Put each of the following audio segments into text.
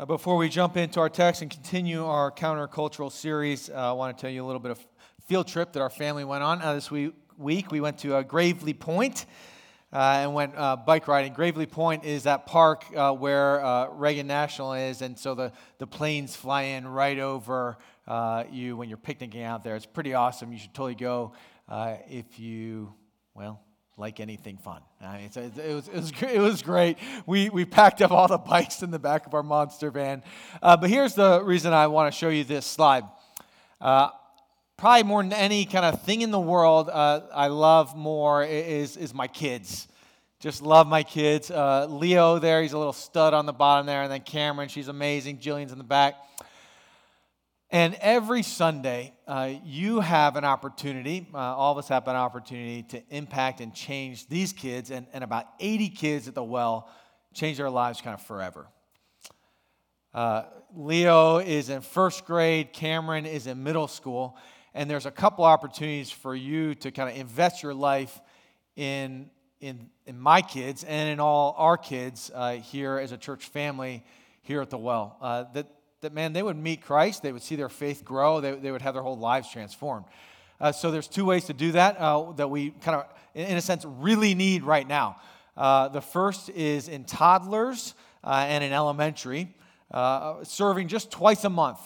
Uh, before we jump into our text and continue our countercultural series, uh, I want to tell you a little bit of field trip that our family went on uh, this week. We went to uh, Gravelly Point uh, and went uh, bike riding. Gravelly Point is that park where Reagan National is, and so the, the planes fly in right over you when you're picnicking out there. It's pretty awesome. You should totally go if you, well, like anything fun. I mean, it, was, it, was, it was great. We, we packed up all the bikes in the back of our monster van. Uh, but here's the reason I want to show you this slide. Uh, probably more than any kind of thing in the world, uh, I love more is, is my kids. Just love my kids. Uh, Leo there, he's a little stud on the bottom there. And then Cameron, she's amazing. Jillian's in the back. And every Sunday, uh, you have an opportunity, uh, all of us have an opportunity to impact and change these kids, and, and about 80 kids at the well change their lives kind of forever. Uh, Leo is in first grade, Cameron is in middle school, and there's a couple opportunities for you to kind of invest your life in, in, in my kids and in all our kids uh, here as a church family here at the well. Uh, that that, man, they would meet Christ, they would see their faith grow, they, they would have their whole lives transformed. Uh, so there's two ways to do that uh, that we kind of, in a sense, really need right now. Uh, the first is in toddlers uh, and in elementary, uh, serving just twice a month.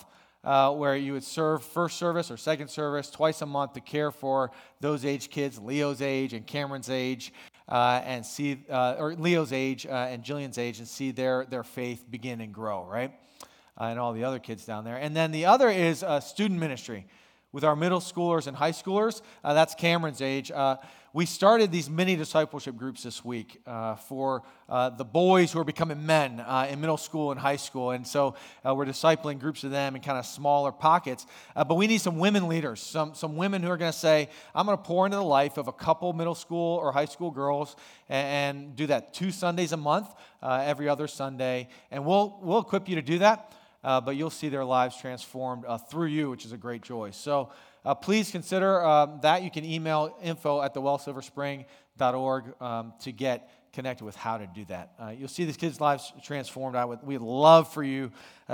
Uh, where you would serve first service or second service twice a month to care for those age kids, Leo's age and Cameron's age, and see, or Leo's age and Jillian's age, and see their, their faith begin and grow, right? Uh, and all the other kids down there. And then the other is uh, student ministry with our middle schoolers and high schoolers. Uh, that's Cameron's age. Uh, we started these mini discipleship groups this week uh, for uh, the boys who are becoming men uh, in middle school and high school. And so uh, we're discipling groups of them in kind of smaller pockets. but we need some women leaders, some, some women who are going to say, I'm going to pour into the life of a couple middle school or high school girls and, and do that two Sundays a month, every other Sunday. And we'll, we'll equip you to do that uh, but you'll see their lives transformed uh, through you, which is a great joy. So uh, please consider um, that. You can email info at thewellsilverspring.org um, to get connected with how to do that. Uh, you'll see these kids' lives transformed. I would, we'd love for you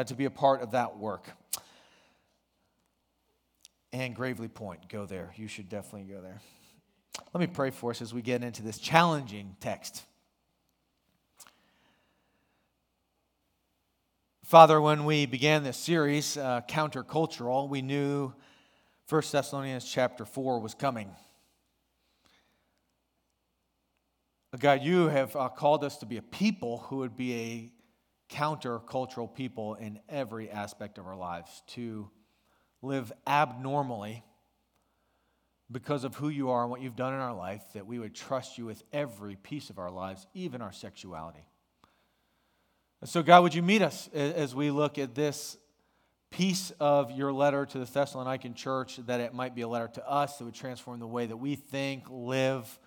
to be a part of that work. And Gravelly Point, go there. You should definitely go there. Let me pray for us as we get into this challenging text. Father, when we began this series, uh, Countercultural, we knew 1 Thessalonians chapter 4 was coming. God, you have uh, called us to be a people who would be a countercultural people in every aspect of our lives, to live abnormally because of who you are and what you've done in our life, that we would trust you with every piece of our lives, even our sexuality. So, God, would you meet us as we look at this piece of your letter to the Thessalonican church, that it might be a letter to us that would transform the way that we think, live,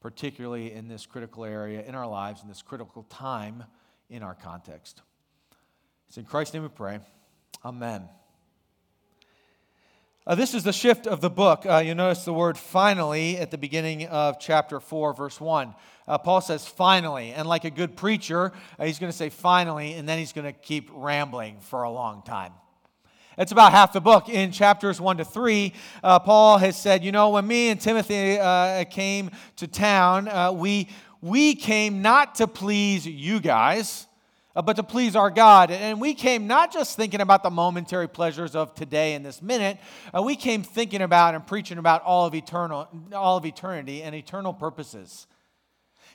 particularly in this critical area in our lives, in this critical time in our context. It's in Christ's name we pray. Amen. Uh, this is the shift of the book. Uh, you notice the word finally at the beginning of chapter 4, verse 1. Uh, Paul says finally, and like a good preacher, uh, he's going to say finally, and then he's going to keep rambling for a long time. It's about half the book. In chapters 1 to 3, uh, Paul has said, You know, when me and Timothy uh, came to town, we, we came not to please you guys but to please our God. And we came not just thinking about the momentary pleasures of today and this minute, uh, we came thinking about and preaching about all of, eternal, all of eternity and eternal purposes.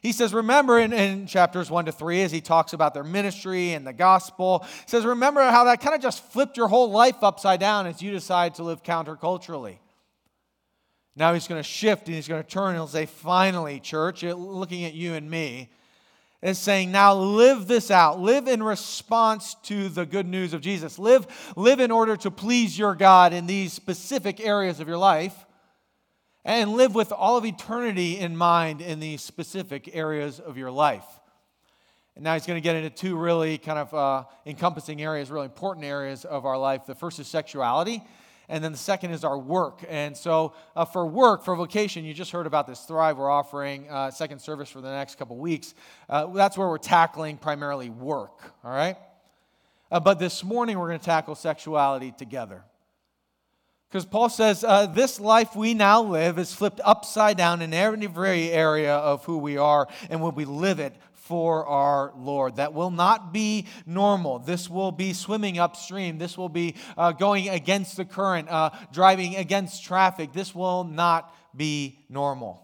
He says, remember in, in chapters 1 to 3, as he talks about their ministry and the gospel, says, remember how that kind of just flipped your whole life upside down as you decide to live counterculturally. Now he's going to shift and he's going to turn and he'll say, finally, church, looking at you and me, is saying, now live this out. Live in response to the good news of Jesus. Live, live in order to please your God in these specific areas of your life. And live with all of eternity in mind in these specific areas of your life. And now he's going to get into two really kind of uh, encompassing areas, really important areas of our life. The first is sexuality, and then the second is our work. And so, uh, for work, for vocation, you just heard about this Thrive. We're offering uh, second service for the next couple weeks. Uh, that's where we're tackling primarily work, all right? Uh, but this morning we're going to tackle sexuality together. Because Paul says, uh, this life we now live is flipped upside down in every area of who we are, and when we live it for our Lord. That will not be normal. This will be swimming upstream. This will be uh, going against the current, uh, driving against traffic. This will not be normal.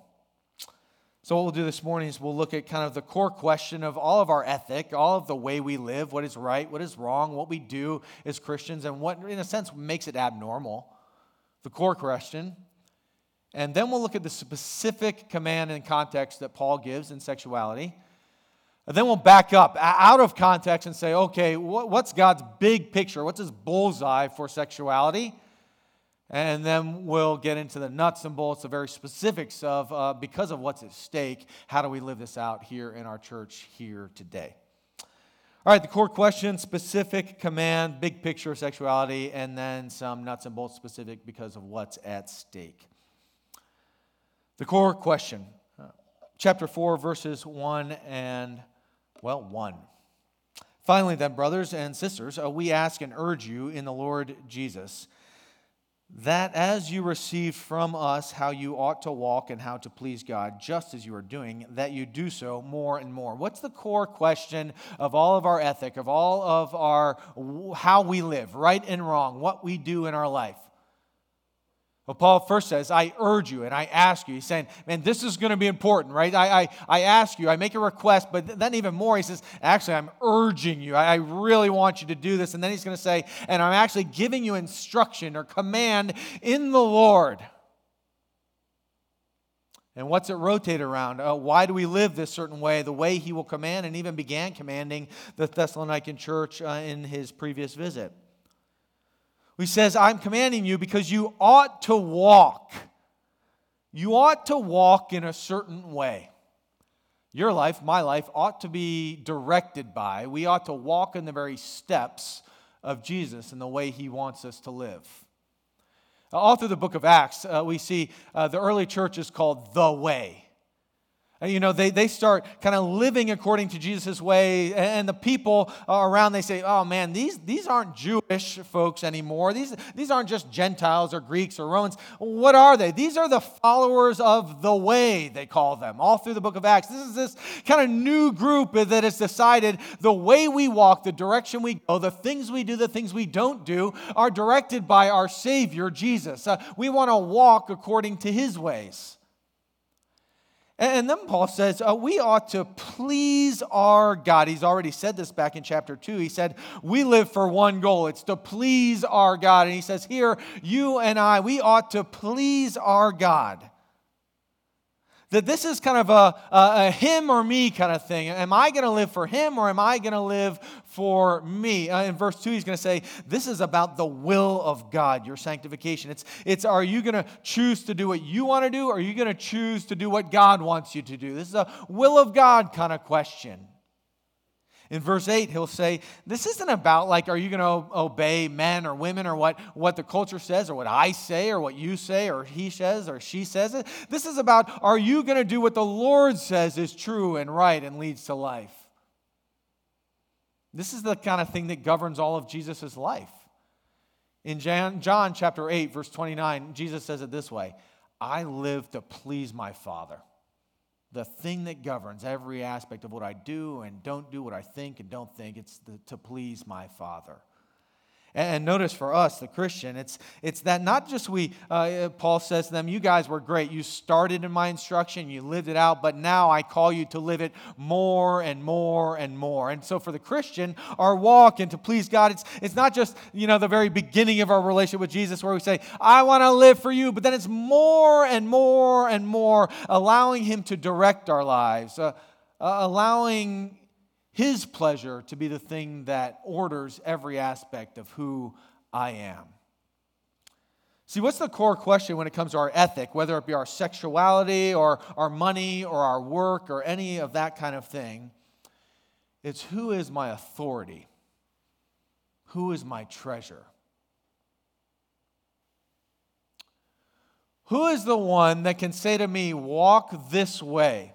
So, what we'll do this morning is we'll look at kind of the core question of all of our ethic, all of the way we live, what is right, what is wrong, what we do as Christians, and what, in a sense, makes it abnormal the core question. And then we'll look at the specific command and context that Paul gives in sexuality. And then we'll back up out of context and say, okay, what's God's big picture? What's his bullseye for sexuality? And then we'll get into the nuts and bolts, the very specifics of, uh, because of what's at stake, how do we live this out here in our church here today? All right, the core question, specific command, big picture of sexuality, and then some nuts and bolts specific because of what's at stake. The core question, chapter 4, verses 1 and, well, 1. Finally, then, brothers and sisters, uh, we ask and urge you in the Lord Jesus that as you received from us how you ought to walk and how to please God, just as you are doing, that you do so more and more. What's the core question of all of our ethic, of all of our how we live, right and wrong, what we do in our life? Well, Paul first says, I urge you and I ask you. He's saying, man, this is going to be important, right? I, I, I ask you, I make a request, but then even more, he says, actually, I'm urging you. I, I really want you to do this. And then he's going to say, and I'm actually giving you instruction or command in the Lord. And what's it rotate around? Uh, why do we live this certain way? The way he will command, and even began commanding the Thessalonican church uh, in his previous visit. He says, I'm commanding you because you ought to walk. You ought to walk in a certain way. Your life, my life, ought to be directed by, we ought to walk in the very steps of Jesus and the way he wants us to live. All through the book of Acts, uh, we see uh, the early church is called the way. You know, they, they start kind of living according to Jesus' way, and the people around, they say, oh man, these, these aren't Jewish folks anymore. These, these aren't just Gentiles or Greeks or Romans. What are they? These are the followers of the way, they call them, all through the book of Acts. This is this kind of new group that has decided the way we walk, the direction we go, the things we do, the things we don't do are directed by our Savior, Jesus. Uh, we want to walk according to his ways. And then Paul says, uh, we ought to please our God. He's already said this back in chapter 2. He said, we live for one goal it's to please our God. And he says, here, you and I, we ought to please our God that this is kind of a, a, a him or me kind of thing. Am I going to live for him or am I going to live for me? Uh, in verse 2, he's going to say, This is about the will of God, your sanctification. It's, it's are you going to choose to do what you want to do or are you going to choose to do what God wants you to do? This is a will of God kind of question. In verse 8, he'll say, This isn't about like, are you going to obey men or women or what, what the culture says or what I say or what you say or he says or she says. This is about, are you going to do what the Lord says is true and right and leads to life? This is the kind of thing that governs all of Jesus' life. In John, John chapter 8, verse 29, Jesus says it this way I live to please my Father the thing that governs every aspect of what I do and don't do, what I think and don't think. It's the, to please my Father. And notice for us, the Christian, it's, it's that not just we, uh, Paul says to them, you guys were great. You started in my instruction, you lived it out, but now I call you to live it more and more and more. And so for the Christian, our walk and to please God, it's, it's not just, you know, the very beginning of our relationship with Jesus where we say, I want to live for you, but then it's more and more and more allowing Him to direct our lives, uh, uh, allowing his pleasure to be the thing that orders every aspect of who I am. See, what's the core question when it comes to our ethic, whether it be our sexuality or our money or our work or any of that kind of thing? It's who is my authority? Who is my treasure? Who is the one that can say to me, walk this way?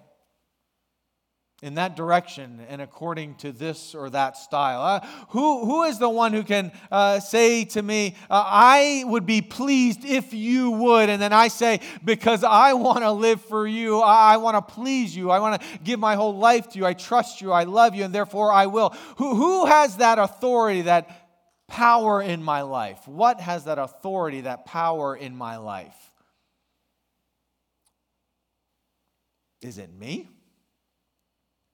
In that direction and according to this or that style? Uh, who, who is the one who can uh, say to me, uh, I would be pleased if you would? And then I say, because I want to live for you, I, I want to please you, I want to give my whole life to you, I trust you, I love you, and therefore I will. Who, who has that authority, that power in my life? What has that authority, that power in my life? Is it me?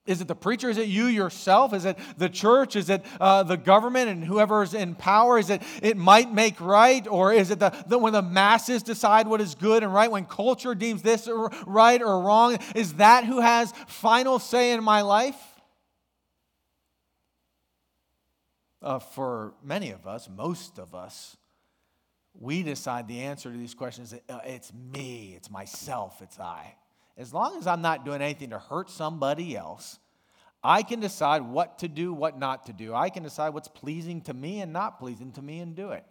Is it the preacher? Is it you yourself? Is it the church? Is it uh, the government and whoever is in power? Is it it might make right? Or is it the, the, when the masses decide what is good and right? When culture deems this right or wrong? Is that who has final say in my life? Uh, for many of us, most of us, we decide the answer to these questions. Uh, it's me, it's myself, it's I. As long as I'm not doing anything to hurt somebody else, I can decide what to do, what not to do. I can decide what's pleasing to me and not pleasing to me and do it.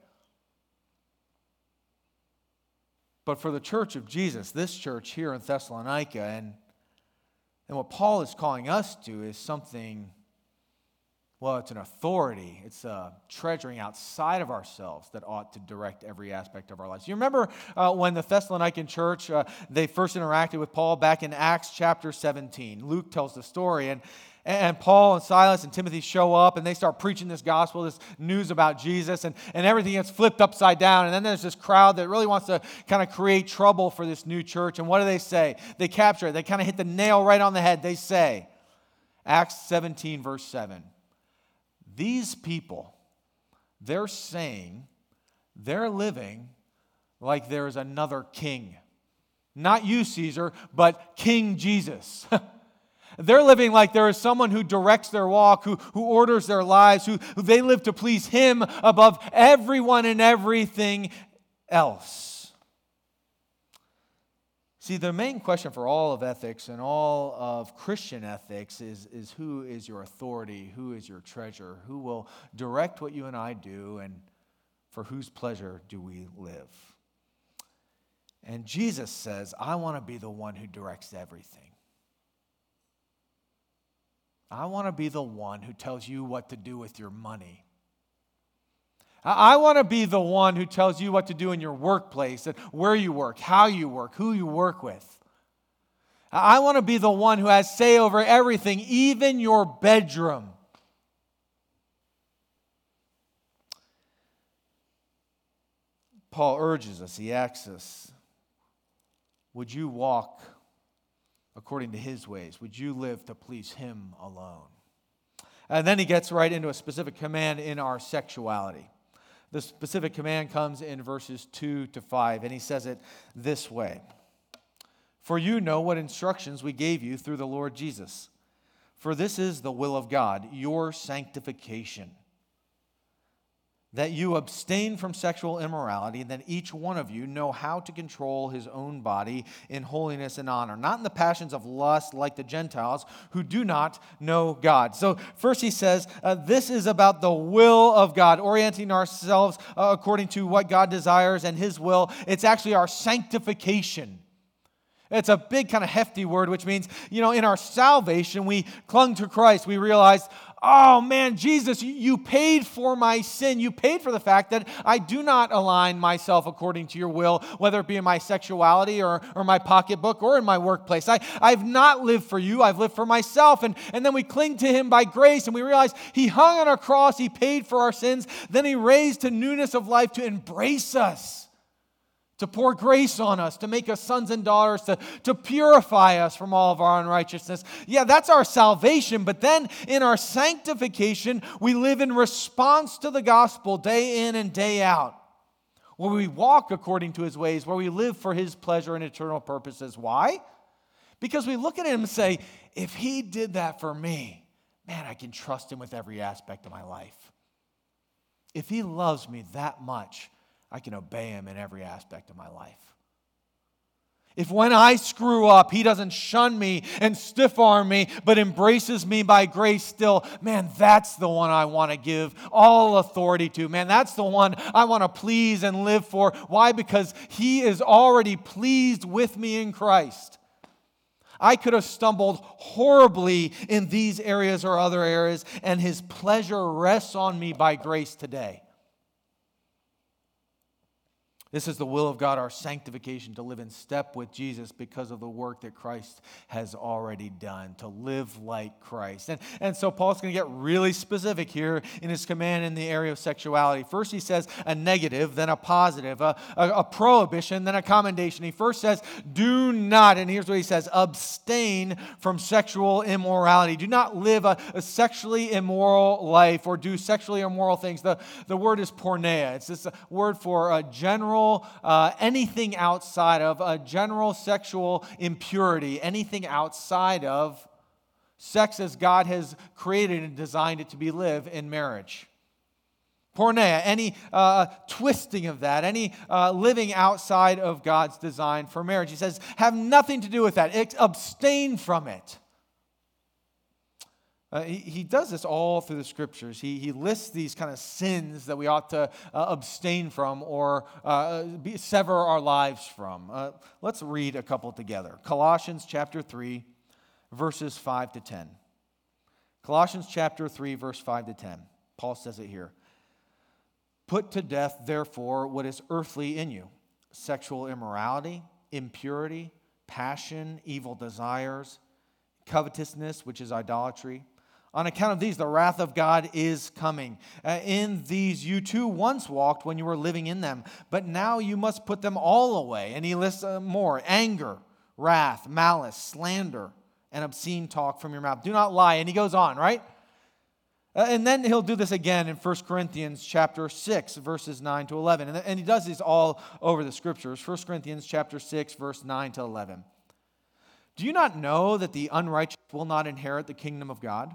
But for the church of Jesus, this church here in Thessalonica, and, and what Paul is calling us to is something well, it's an authority. It's a treasuring outside of ourselves that ought to direct every aspect of our lives. You remember uh, when the Thessalonican church, uh, they first interacted with Paul back in Acts chapter 17. Luke tells the story, and, and Paul and Silas and Timothy show up, and they start preaching this gospel, this news about Jesus, and, and everything gets flipped upside down. And then there's this crowd that really wants to kind of create trouble for this new church. And what do they say? They capture it. They kind of hit the nail right on the head. They say, Acts 17, verse 7. These people, they're saying they're living like there's another king. Not you, Caesar, but King Jesus. They're living like there is someone who directs their walk, who, who orders their lives, who, who they live to please Him above everyone and everything else. See, the main question for all of ethics and all of Christian ethics is, is who is your authority? Who is your treasure? Who will direct what you and I do? And for whose pleasure do we live? And Jesus says, I want to be the one who directs everything. I want to be the one who tells you what to do with your money. I want to be the one who tells you what to do in your workplace and where you work, how you work, who you work with. I want to be the one who has say over everything, even your bedroom. Paul urges us, he asks us, would you walk according to his ways? Would you live to please him alone? And then he gets right into a specific command in our sexuality. The specific command comes in verses 2 to 5, and he says it this way For you know what instructions we gave you through the Lord Jesus. For this is the will of God, your sanctification that you abstain from sexual immorality, and that each one of you know how to control his own body in holiness and honor, not in the passions of lust like the Gentiles who do not know God. So, first he says, uh, this is about the will of God, orienting ourselves uh, according to what God desires and his will. It's actually our sanctification. It's a big, kind of hefty word, which means, you know, in our salvation, we clung to Christ. We realized, oh man, Jesus, you paid for my sin. You paid for the fact that I do not align myself according to your will, whether it be in my sexuality or, or my pocketbook or in my workplace. I, I've not lived for you, I've lived for myself. And, and then we cling to him by grace and we realize he hung on a cross, he paid for our sins, then he raised to newness of life to embrace us to pour grace on us, to make us sons and daughters, to, to purify us from all of our unrighteousness. Yeah, that's our salvation. But then in our sanctification, we live in response to the gospel day in and day out, where we walk according to his ways, where we live for his pleasure and eternal purposes. Why? Because we look at him and say, if he did that for me, man, I can trust him with every aspect of my life. If he loves me that much, I can obey him in every aspect of my life. If when I screw up, he doesn't shun me and stiff arm me, but embraces me by grace still, man, that's the one I want to give all authority to. Man, that's the one I want to please and live for. Why? Because he is already pleased with me in Christ. I could have stumbled horribly in these areas or other areas, and His pleasure rests on me by grace today. This is the will of God, our sanctification, to live in step with Jesus because of the work that Christ has already done, to live like Christ. And, and so Paul's going to get really specific here in his command in the area of sexuality. First, he says a negative, then a positive, a, a, a prohibition, then a commendation. He first says, do not, and here's what he says abstain from sexual immorality. Do not live a, a sexually immoral life or do sexually immoral things. The, the word is porneia, it's this word for a general uh, anything outside of a general sexual impurity, anything outside of sex as God has created and designed it to be lived in marriage. Porneia, any uh, twisting of that, any uh, living outside of God's design for marriage. He says, have nothing to do with that. Abstain from it. Uh, he, he does this all through the scriptures. He, he lists these kind of sins that we ought to uh, abstain from or uh, be, sever our lives from. Uh, let's read a couple together. Colossians chapter 3, verses 5 to 10. Colossians chapter 3, verse 5 to 10. Paul says it here. Put to death, therefore, what is earthly in you sexual immorality, impurity, passion, evil desires, covetousness, which is idolatry. On account of these, the wrath of God is coming. Uh, in these you too once walked when you were living in them, but now you must put them all away. And he lists uh, more anger, wrath, malice, slander, and obscene talk from your mouth. Do not lie. And he goes on, right? Uh, and then he'll do this again in 1 Corinthians chapter 6, verses 9 to 11. And, and he does this all over the scriptures. 1 Corinthians chapter 6, verse 9 to 11. Do you not know that the unrighteous will not inherit the kingdom of God?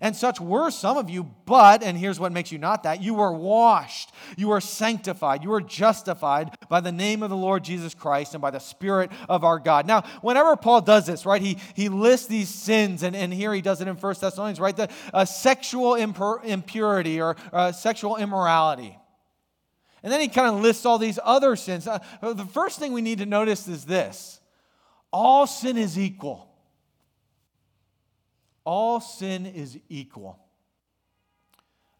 And such were some of you, but, and here's what makes you not that you were washed, you were sanctified, you were justified by the name of the Lord Jesus Christ and by the Spirit of our God. Now, whenever Paul does this, right, he, he lists these sins, and, and here he does it in First Thessalonians, right, the uh, sexual impurity or uh, sexual immorality. And then he kind of lists all these other sins. Uh, the first thing we need to notice is this all sin is equal. All sin is equal.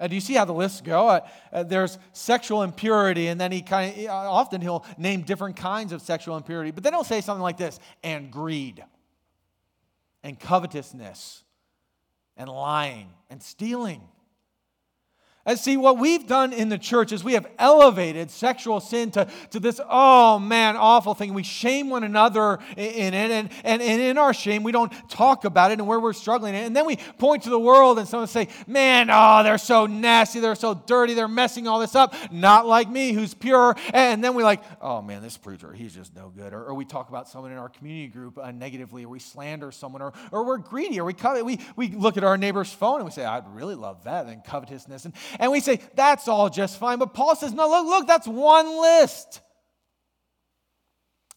Uh, do you see how the lists go? Uh, uh, there's sexual impurity, and then he kind of uh, often he'll name different kinds of sexual impurity, but then he'll say something like this: and greed, and covetousness, and lying, and stealing, and see, what we've done in the church is we have elevated sexual sin to, to this, oh man, awful thing. We shame one another in it, and, and, and in our shame, we don't talk about it and where we're struggling. And then we point to the world and someone say, man, oh, they're so nasty, they're so dirty, they're messing all this up. Not like me, who's pure. And then we're like, oh man, this preacher, he's just no good. Or, or we talk about someone in our community group uh, negatively, or we slander someone, or, or we're greedy, or we, we, we look at our neighbor's phone and we say, I'd really love that, and covetousness. And, and we say, that's all just fine. But Paul says, no, look, look, that's one list.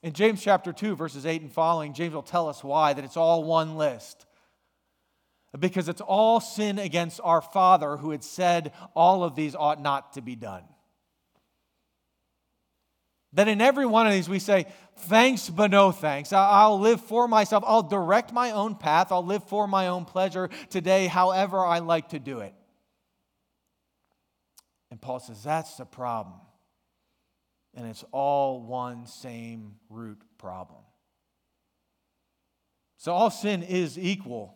In James chapter 2, verses 8 and following, James will tell us why, that it's all one list. Because it's all sin against our Father who had said all of these ought not to be done. That in every one of these we say, thanks but no thanks. I'll live for myself. I'll direct my own path. I'll live for my own pleasure today, however I like to do it. And Paul says that's the problem. And it's all one same root problem. So all sin is equal.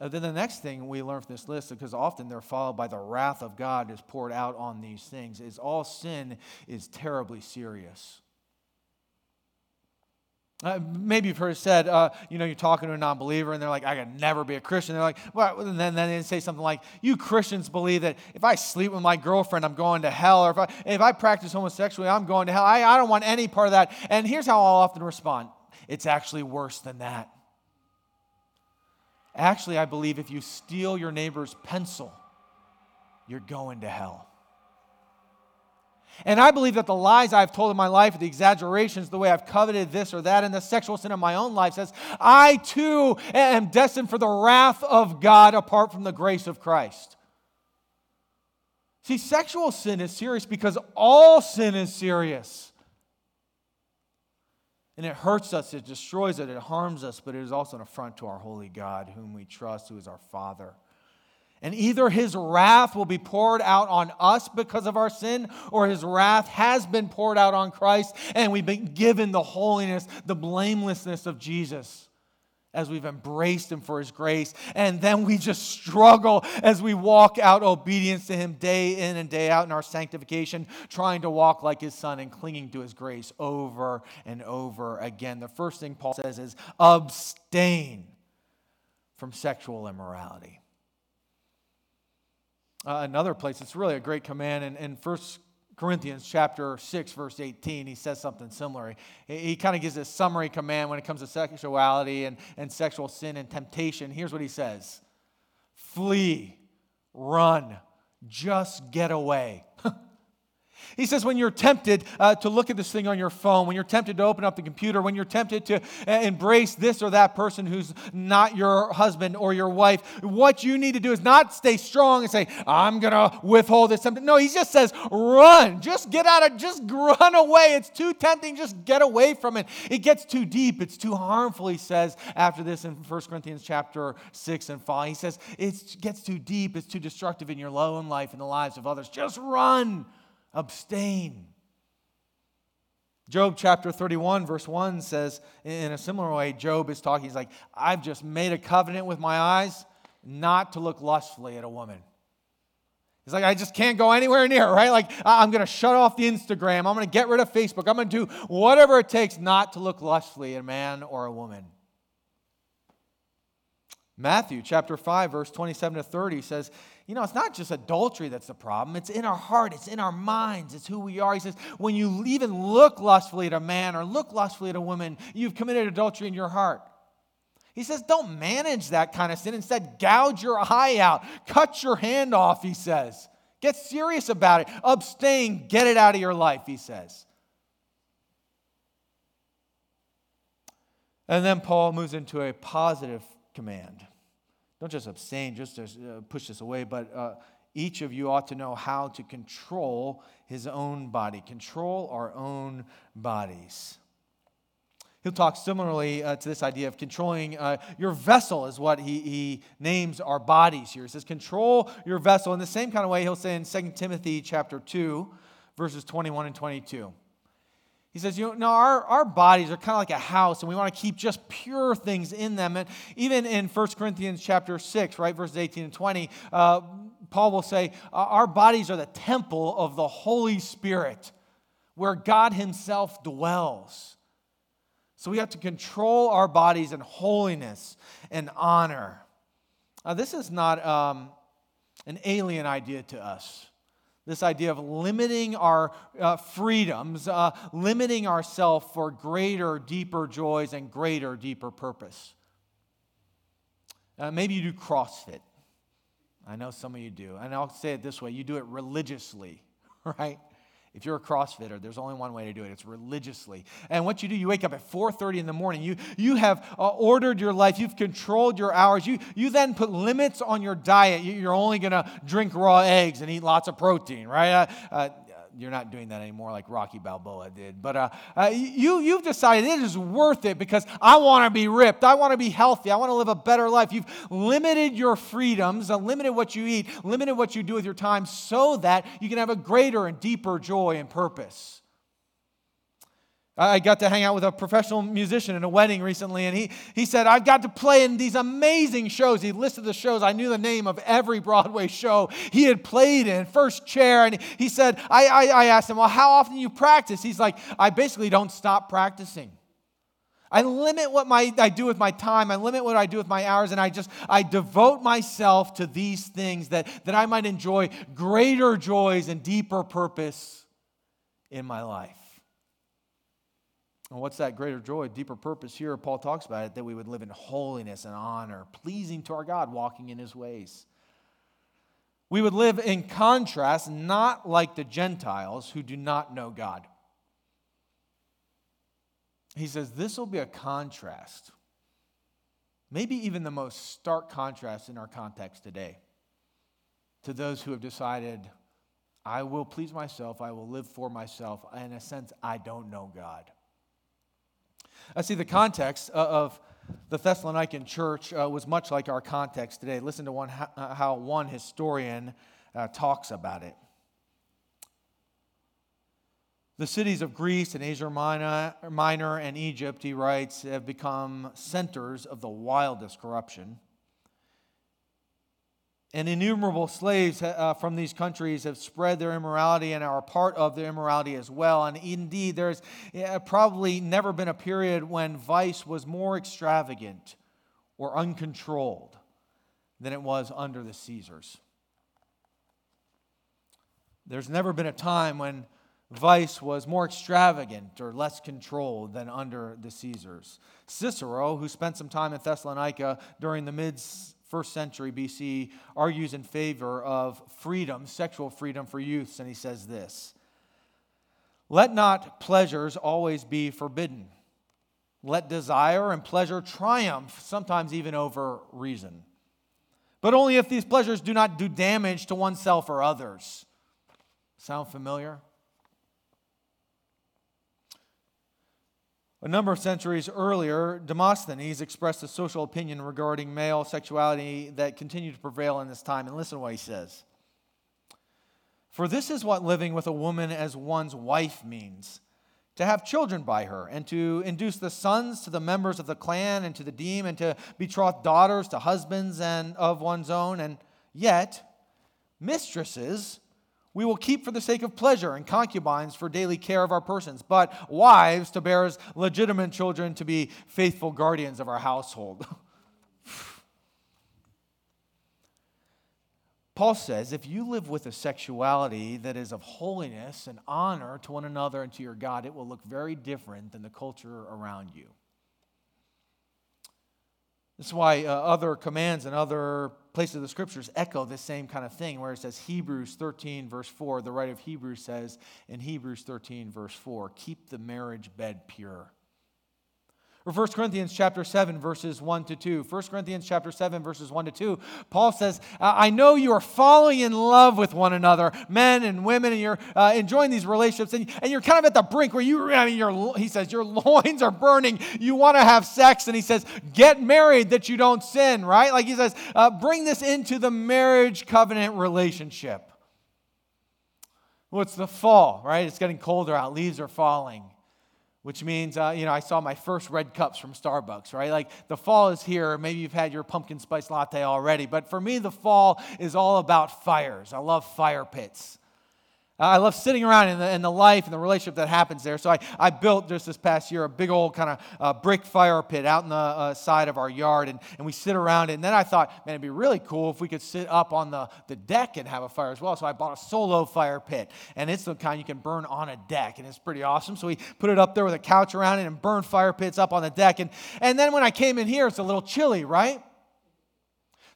And then the next thing we learn from this list, because often they're followed by the wrath of God is poured out on these things, is all sin is terribly serious. Uh, maybe you've heard said, uh, you know, you're talking to a non believer and they're like, I could never be a Christian. They're like, well, and then, then they say something like, you Christians believe that if I sleep with my girlfriend, I'm going to hell. Or if I, if I practice homosexuality, I'm going to hell. I, I don't want any part of that. And here's how I'll often respond it's actually worse than that. Actually, I believe if you steal your neighbor's pencil, you're going to hell. And I believe that the lies I've told in my life, the exaggerations, the way I've coveted this or that, and the sexual sin of my own life says, I too am destined for the wrath of God apart from the grace of Christ. See, sexual sin is serious because all sin is serious. And it hurts us, it destroys it, it harms us, but it is also an affront to our holy God, whom we trust, who is our Father. And either his wrath will be poured out on us because of our sin, or his wrath has been poured out on Christ, and we've been given the holiness, the blamelessness of Jesus as we've embraced him for his grace. And then we just struggle as we walk out obedience to him day in and day out in our sanctification, trying to walk like his son and clinging to his grace over and over again. The first thing Paul says is abstain from sexual immorality. Uh, another place, it's really a great command in, in 1 Corinthians chapter 6, verse 18, he says something similar. He, he kind of gives a summary command when it comes to sexuality and, and sexual sin and temptation. Here's what he says Flee, run, just get away. He says, when you're tempted uh, to look at this thing on your phone, when you're tempted to open up the computer, when you're tempted to uh, embrace this or that person who's not your husband or your wife, what you need to do is not stay strong and say, I'm going to withhold this. No, he just says, run. Just get out of, just run away. It's too tempting. Just get away from it. It gets too deep. It's too harmful, he says after this in 1 Corinthians chapter 6 and 5. He says, it gets too deep. It's too destructive in your own life and the lives of others. Just run abstain. Job chapter 31, verse 1 says, in a similar way, Job is talking. He's like, I've just made a covenant with my eyes not to look lustfully at a woman. He's like, I just can't go anywhere near, right? Like, I'm going to shut off the Instagram. I'm going to get rid of Facebook. I'm going to do whatever it takes not to look lustfully at a man or a woman. Matthew chapter 5, verse 27 to 30 says, you know, it's not just adultery that's the problem. It's in our heart, it's in our minds, it's who we are. He says, when you even look lustfully at a man or look lustfully at a woman, you've committed adultery in your heart. He says, don't manage that kind of sin. Instead, gouge your eye out, cut your hand off, he says. Get serious about it. Abstain, get it out of your life, he says. And then Paul moves into a positive command. Don't just abstain, just to uh, push this away, but uh, each of you ought to know how to control his own body, control our own bodies. He'll talk similarly uh, to this idea of controlling uh, your vessel, is what he, he names our bodies here. He says, control your vessel. In the same kind of way, he'll say in 2 Timothy chapter 2, verses 21 and 22. He says, you know, our, our bodies are kind of like a house, and we want to keep just pure things in them. And even in 1 Corinthians chapter 6, right, verses 18 and 20, uh, Paul will say, Our bodies are the temple of the Holy Spirit, where God Himself dwells. So we have to control our bodies in holiness and honor. Now, this is not um, an alien idea to us. This idea of limiting our uh, freedoms, uh, limiting ourselves for greater, deeper joys and greater, deeper purpose. Uh, maybe you do CrossFit. I know some of you do. And I'll say it this way you do it religiously, right? If you're a CrossFitter, there's only one way to do it. It's religiously. And what you do, you wake up at 4:30 in the morning. You, you have uh, ordered your life. You've controlled your hours. You, you then put limits on your diet. You, are only going to drink raw eggs and eat lots of protein, right? Uh, uh, you're not doing that anymore like Rocky Balboa did. But uh, uh, you, you've decided it is worth it because I want to be ripped. I want to be healthy. I want to live a better life. You've limited your freedoms, uh, limited what you eat, limited what you do with your time so that you can have a greater and deeper joy and purpose. I got to hang out with a professional musician in a wedding recently, and he, he said, I've got to play in these amazing shows. He listed the shows. I knew the name of every Broadway show he had played in, first chair. And he said, I, I, I asked him, Well, how often do you practice? He's like, I basically don't stop practicing. I limit what my, I do with my time. I limit what I do with my hours, and I just I devote myself to these things that, that I might enjoy greater joys and deeper purpose in my life. And what's that greater joy, deeper purpose here? Paul talks about it that we would live in holiness and honor, pleasing to our God, walking in his ways. We would live in contrast, not like the Gentiles who do not know God. He says this will be a contrast, maybe even the most stark contrast in our context today, to those who have decided, I will please myself, I will live for myself. In a sense, I don't know God. I see the context of the Thessalonican church uh, was much like our context today. Listen to one, uh, how one historian uh, talks about it. The cities of Greece and Asia Minor and Egypt, he writes, have become centers of the wildest corruption. And innumerable slaves uh, from these countries have spread their immorality and are part of their immorality as well. And indeed, there's probably never been a period when vice was more extravagant or uncontrolled than it was under the Caesars. There's never been a time when vice was more extravagant or less controlled than under the Caesars. Cicero, who spent some time in Thessalonica during the mid first century BC, argues in favor of freedom, sexual freedom for youths, and he says this Let not pleasures always be forbidden. Let desire and pleasure triumph, sometimes even over reason. But only if these pleasures do not do damage to oneself or others. Sound familiar? A number of centuries earlier, Demosthenes expressed a social opinion regarding male sexuality that continued to prevail in this time. And listen to what he says For this is what living with a woman as one's wife means to have children by her, and to induce the sons to the members of the clan and to the deme, and to betroth daughters to husbands and of one's own. And yet, mistresses we will keep for the sake of pleasure, and concubines for daily care of our persons, but wives to bear as legitimate children to be faithful guardians of our household. Paul says if you live with a sexuality that is of holiness and honor to one another and to your God, it will look very different than the culture around you. That's why uh, other commands and other places of the scriptures echo this same kind of thing, where it says Hebrews 13, verse 4. The writer of Hebrews says in Hebrews 13, verse 4, keep the marriage bed pure. Or 1 Corinthians chapter 7, verses 1 to 2. 1 Corinthians chapter 7, verses 1 to 2. Paul says, I know you are falling in love with one another, men and women, and you're uh, enjoying these relationships, and, and you're kind of at the brink where you, I mean, your, he says, your loins are burning. You want to have sex, and he says, get married that you don't sin, right? Like he says, uh, bring this into the marriage covenant relationship. Well, it's the fall, right? It's getting colder out, leaves are falling which means, uh, you know, I saw my first red cups from Starbucks, right? Like the fall is here. Maybe you've had your pumpkin spice latte already, but for me, the fall is all about fires. I love fire pits. I love sitting around in the, in the life and the relationship that happens there. So I, I built just this past year a big old kind of uh, brick fire pit out in the uh, side of our yard, and, and we sit around it. And then I thought, man, it'd be really cool if we could sit up on the, the deck and have a fire as well. So I bought a solo fire pit, and it's the kind you can burn on a deck, and it's pretty awesome. So we put it up there with a couch around it and burn fire pits up on the deck. And, and then when I came in here, it's a little chilly, right?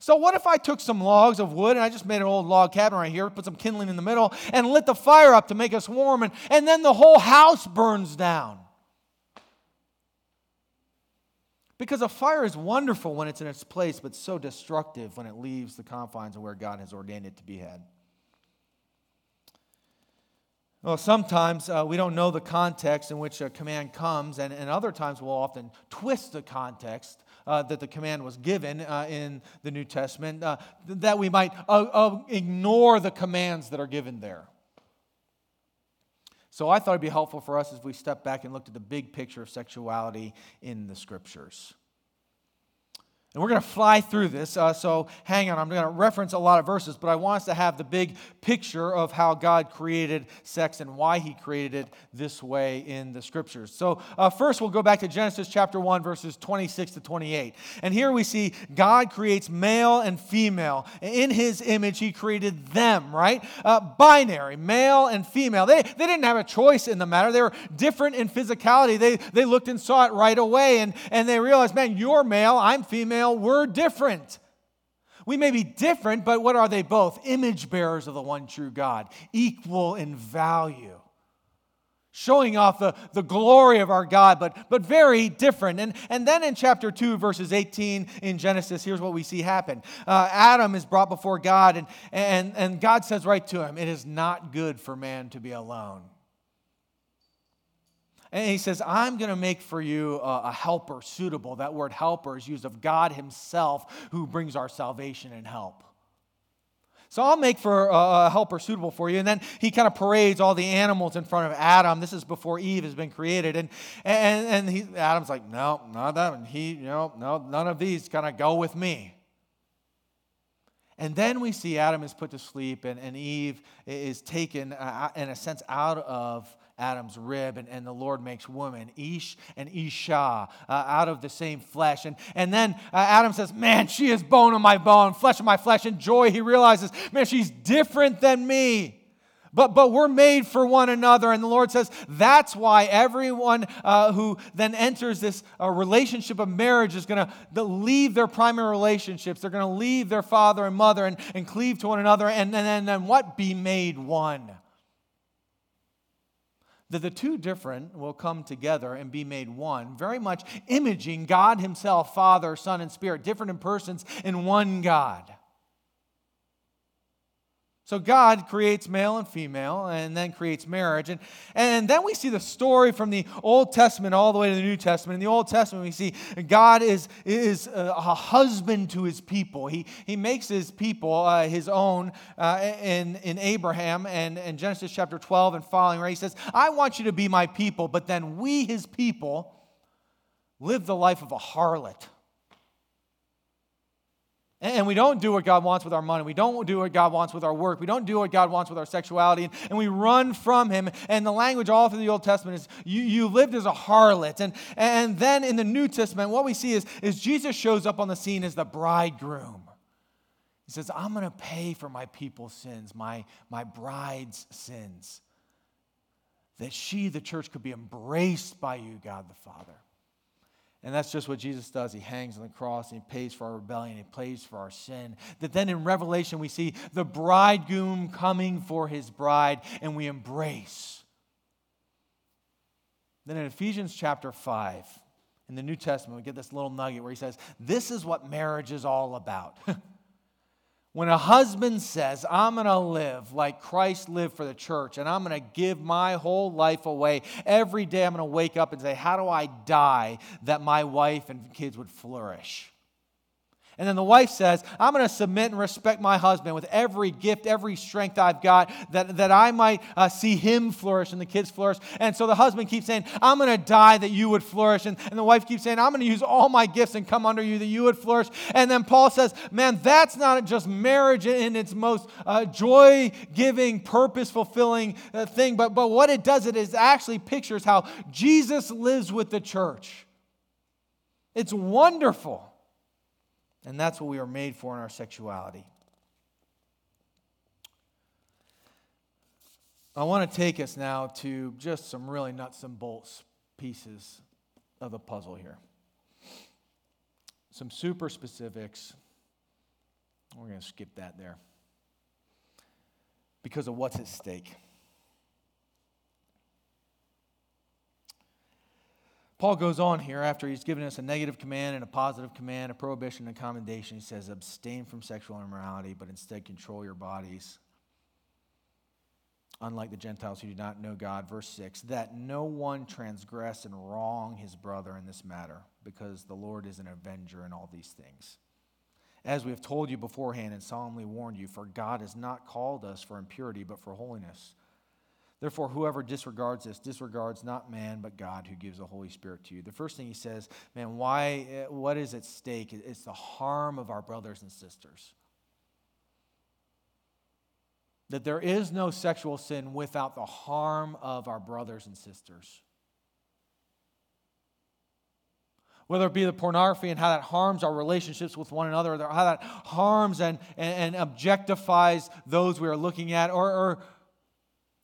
So, what if I took some logs of wood and I just made an old log cabin right here, put some kindling in the middle, and lit the fire up to make us warm, and, and then the whole house burns down? Because a fire is wonderful when it's in its place, but so destructive when it leaves the confines of where God has ordained it to be had. Well, sometimes uh, we don't know the context in which a command comes, and, and other times we'll often twist the context uh, that the command was given uh, in the New Testament, uh, that we might uh, uh, ignore the commands that are given there. So I thought it'd be helpful for us as we step back and looked at the big picture of sexuality in the scriptures. And we're going to fly through this, uh, so hang on. I'm going to reference a lot of verses, but I want us to have the big picture of how God created sex and why He created it this way in the scriptures. So, uh, first, we'll go back to Genesis chapter 1, verses 26 to 28. And here we see God creates male and female. In His image, He created them, right? Uh, binary, male and female. They, they didn't have a choice in the matter, they were different in physicality. They, they looked and saw it right away, and, and they realized, man, you're male, I'm female we're different. We may be different, but what are they both? Image bearers of the one true God, equal in value showing off the, the glory of our God, but, but very different. And, and then in chapter 2, verses 18 in Genesis, here's what we see happen uh, Adam is brought before God, and, and, and God says right to him, It is not good for man to be alone. And he says, I'm going to make for you a, a, helper suitable. That word helper is used of God Himself who brings our salvation and help. So I'll make for a helper suitable for you. And then he kind of parades all the animals in front of Adam. This is before Eve has been created. And, and, and he, Adam's like, no, not that. And he, you know, no, none of these kind of go with me. And then we see Adam is put to sleep and, and Eve is taken, uh, in a sense, out of Adam's rib, and, and the Lord makes woman, Ish and Isha, uh, out of the same flesh. And, and then uh, Adam says, Man, she is bone of my bone, flesh of my flesh. And joy, he realizes, Man, she's different than me. But, but we're made for one another. And the Lord says that's why everyone uh, who then enters this uh, relationship of marriage is going to leave their primary relationships. They're going to leave their father and mother and, and cleave to one another. And, and, and then what? Be made one that the two different will come together and be made one, very much imaging God Himself, Father, Son, and Spirit, different in persons in one God. So God creates male and female and then creates marriage. And, and then we see the story from the Old Testament all the way to the New Testament. In the Old Testament, we see God is, is a husband to his people. He, he makes his people uh, his own uh, in, in Abraham and in Genesis chapter 12 and following, where he says, I want you to be my people, but then we, his people, live the life of a harlot. And we don't do what God wants with our money. We don't do what God wants with our work. We don't do what God wants with our sexuality. And we run from Him. And the language all through the Old Testament is you, you lived as a harlot. And, and then in the New Testament, what we see is, is Jesus shows up on the scene as the bridegroom. He says, I'm going to pay for my people's sins, my, my bride's sins, that she, the church, could be embraced by you, God the Father. And that's just what Jesus does. He hangs on the cross and he pays for our rebellion, he pays for our sin. That then in Revelation we see the bridegroom coming for his bride and we embrace. Then in Ephesians chapter 5, in the New Testament, we get this little nugget where he says, This is what marriage is all about. When a husband says, I'm going to live like Christ lived for the church, and I'm going to give my whole life away, every day I'm going to wake up and say, How do I die that my wife and kids would flourish? And then the wife says, I'm going to submit and respect my husband with every gift, every strength I've got, that, that I might uh, see him flourish and the kids flourish. And so the husband keeps saying, I'm going to die that you would flourish. And, and the wife keeps saying, I'm going to use all my gifts and come under you that you would flourish. And then Paul says, Man, that's not just marriage in its most uh, joy giving, purpose fulfilling uh, thing, but, but what it does, it is actually pictures how Jesus lives with the church. It's wonderful. And that's what we are made for in our sexuality. I want to take us now to just some really nuts and bolts pieces of the puzzle here. Some super specifics. We're going to skip that there because of what's at stake. Paul goes on here after he's given us a negative command and a positive command, a prohibition and a commendation. He says, abstain from sexual immorality, but instead control your bodies. Unlike the Gentiles who do not know God. Verse 6 that no one transgress and wrong his brother in this matter, because the Lord is an avenger in all these things. As we have told you beforehand and solemnly warned you, for God has not called us for impurity, but for holiness. Therefore, whoever disregards this disregards not man, but God who gives the Holy Spirit to you. The first thing he says, man, why, eh, what is at stake? It's the harm of our brothers and sisters. That there is no sexual sin without the harm of our brothers and sisters. Whether it be the pornography and how that harms our relationships with one another, or how that harms and, and, and objectifies those we are looking at, or, or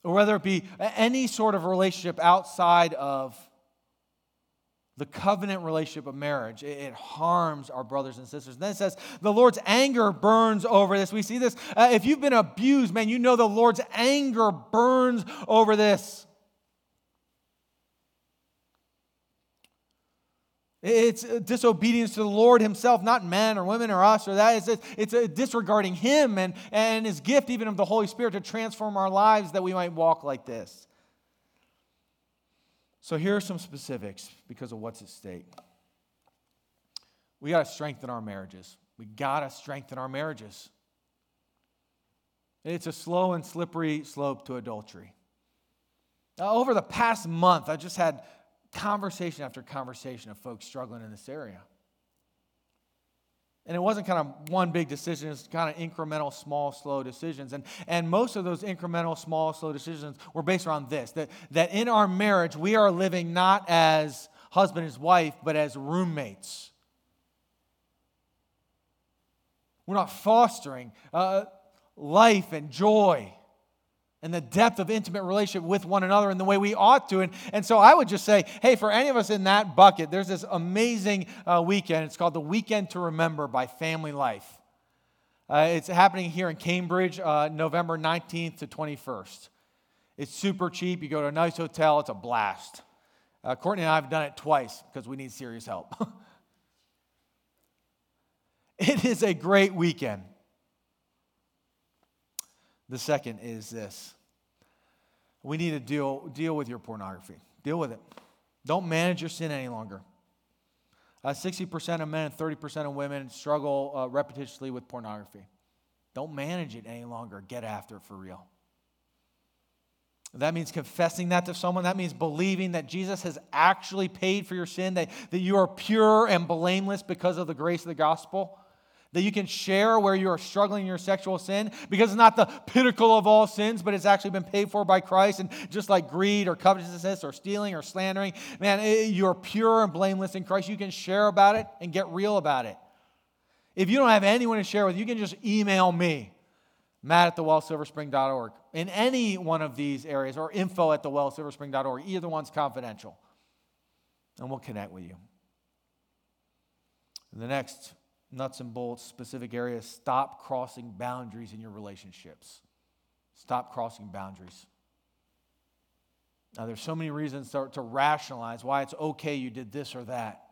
or whether it be any sort of relationship outside of the covenant relationship of marriage. It, harms our brothers and sisters. And then it says, the Lord's anger burns over this. We see this. Uh, if you've been abused, man, you know the Lord's anger burns over this. It's disobedience to the Lord Himself, not men or women or us or that. It's, it's disregarding Him and, and His gift, even of the Holy Spirit, to transform our lives that we might walk like this. So here are some specifics because of what's at stake. We got to strengthen our marriages. We got to strengthen our marriages. It's a slow and slippery slope to adultery. Now, over the past month, I just had conversation after conversation of folks struggling in this area. And it wasn't kind of one big decision, it's kind of incremental, small, slow decisions. And, and most of those incremental, small, slow decisions were based around this that, that in our marriage, we are living not as husband and wife, but as roommates. We're not fostering uh, life and joy and the depth of intimate relationship with one another in the way we ought to. And, and so I would just say, hey, for any of us in that bucket, there's this amazing uh, weekend. It's called the Weekend to Remember by Family Life. Uh, it's happening here in Cambridge, uh, November 19th to 21st. It's super cheap. You go to a nice hotel, it's a blast. Uh, Courtney and I have done it twice because we need serious help. it is a great weekend. The second is this we need to deal, deal with your pornography. Deal with it. Don't manage your sin any longer. Uh, 60% of men and 30% of women struggle uh, repetitiously with pornography. Don't manage it any longer. Get after it for real. That means confessing that to someone. That means believing that Jesus has actually paid for your sin, that, that you are pure and blameless because of the grace of the gospel that you can share where you are struggling in your sexual sin because it's not the pinnacle of all sins, but it's actually been paid for by Christ. And just like greed or covetousness or stealing or slandering, man, you're pure and blameless in Christ. You can share about it and get real about it. If you don't have anyone to share with, you can just email me, matt at thewellsilverspring.org, in any one of these areas, or info at thewellsilverspring.org. Either one's confidential. And we'll connect with you. the next nuts and bolts, specific areas. Stop crossing boundaries in your relationships. Stop crossing boundaries. Now, there's so many reasons to, to rationalize why it's okay you did this or that,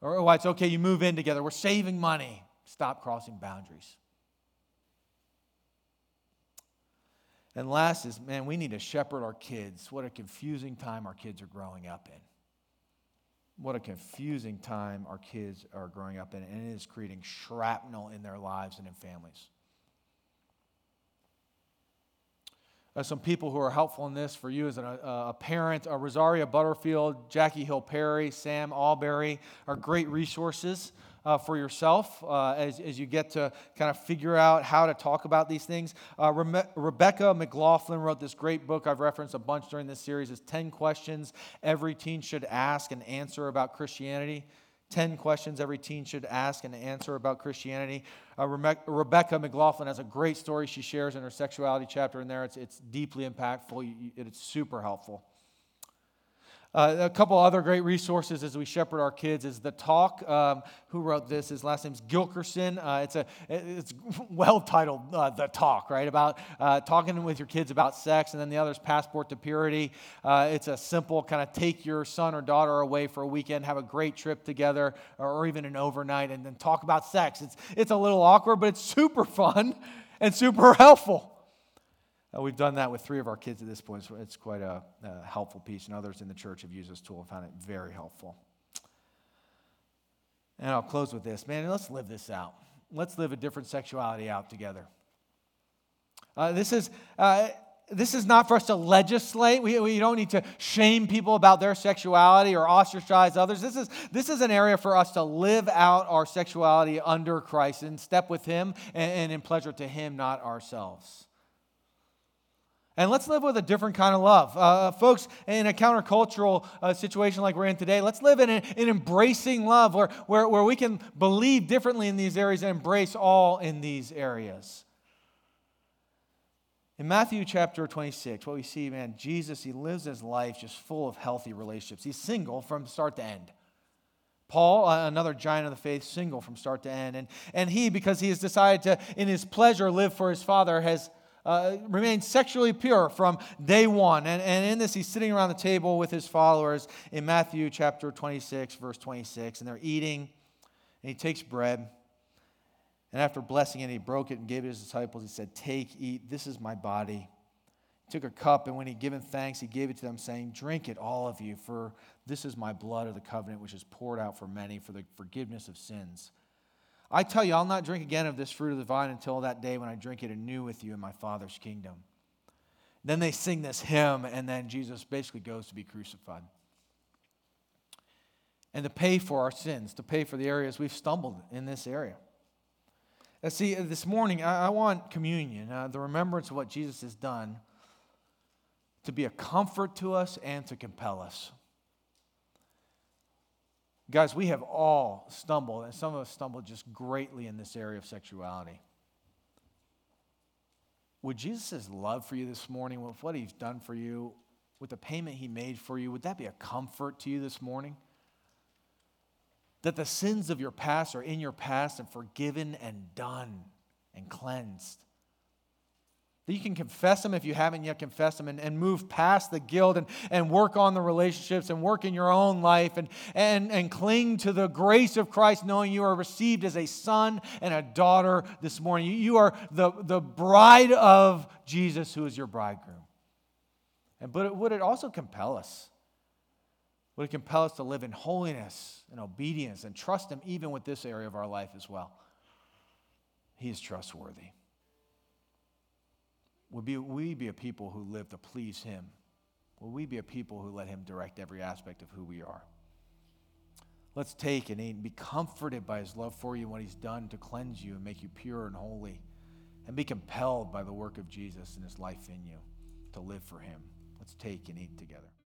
or why it's okay you move in together. We're saving money. Stop crossing boundaries. And last is, man, we need to shepherd our kids. What a confusing time our kids are growing up in what a confusing time our kids are growing up in, and it is creating shrapnel in their lives and in families. Uh, some people who are helpful in this for you as a, a parent uh, Rosaria Butterfield, Jackie Hill Perry, Sam Allberry are great resources uh, for yourself uh, as, as you get to kind of figure out how to talk about these things. Uh, Re- Rebecca McLaughlin wrote this great book I've referenced a bunch during this series. It's 10 questions every teen should ask and answer about Christianity. 10 questions every teen should ask and answer about Christianity. Uh, Rebecca McLaughlin has a great story she shares in her sexuality chapter in there. It's, it's deeply impactful, it's super helpful. Uh, a couple other great resources as we shepherd our kids is the talk. Um, who wrote this? His last name's Gilkerson. Uh, it's a it's well titled uh, the talk, right? About uh, talking with your kids about sex, and then the other is Passport to Purity. Uh, it's a simple kind of take your son or daughter away for a weekend, have a great trip together, or, or even an overnight, and then talk about sex. It's it's a little awkward, but it's super fun and super helpful. Uh, we've done that with three of our kids at this point. So it's quite a, a, helpful piece, and others in the church have used this tool and found it very helpful. And I'll close with this. Man, let's live this out. Let's live a different sexuality out together. Uh, this is. Uh, this is not for us to legislate. We, we don't need to shame people about their sexuality or ostracize others. This is, this is an area for us to live out our sexuality under Christ and step with Him and, and in pleasure to Him, not ourselves. And let's live with a different kind of love. Uh, uh, folks, in a countercultural uh, situation like we're in today, let's live in an embracing love where, where, where we can believe differently in these areas and embrace all in these areas. In Matthew chapter 26, what we see, man, Jesus, he lives his life just full of healthy relationships. He's single from start to end. Paul, another giant of the faith, single from start to end. And, and he, because he has decided to, in his pleasure, live for his father, has uh, remained sexually pure from day one. And, and in this, he's sitting around the table with his followers in Matthew chapter 26, verse 26. And they're eating, and he takes bread. And after blessing it, he broke it and gave it to his disciples. He said, Take, eat, this is my body. He took a cup, and when he'd given thanks, he gave it to them, saying, Drink it, all of you, for this is my blood of the covenant, which is poured out for many for the forgiveness of sins. I tell you, I'll not drink again of this fruit of the vine until that day when I drink it anew with you in my Father's kingdom. Then they sing this hymn, and then Jesus basically goes to be crucified. And to pay for our sins, to pay for the areas we've stumbled in this area. Now, see, this morning, I, want communion, uh, the remembrance of what Jesus has done, to be a comfort to us and to compel us. Guys, we have all stumbled, and some of us stumbled just greatly in this area of sexuality. Would Jesus' love for you this morning, with what he's done for you, with the payment he made for you, would that be a comfort to you this morning? That the sins of your past are in your past and forgiven and done and cleansed. That you can confess them if you haven't yet confessed them and, and move past the guilt and, and work on the relationships and work in your own life and, and, and cling to the grace of Christ, knowing you are received as a son and a daughter this morning. You, are the, the bride of Jesus, who is your bridegroom. And, but it, would it also compel us? Would it compel us to live in holiness and obedience and trust Him even with this area of our life as well? He is trustworthy. Will be, we be a people who live to please Him? Will we be a people who let Him direct every aspect of who we are? Let's take and eat and be comforted by His love for you and what He's done to cleanse you and make you pure and holy, and be compelled by the work of Jesus and His life in you to live for Him. Let's take and eat together.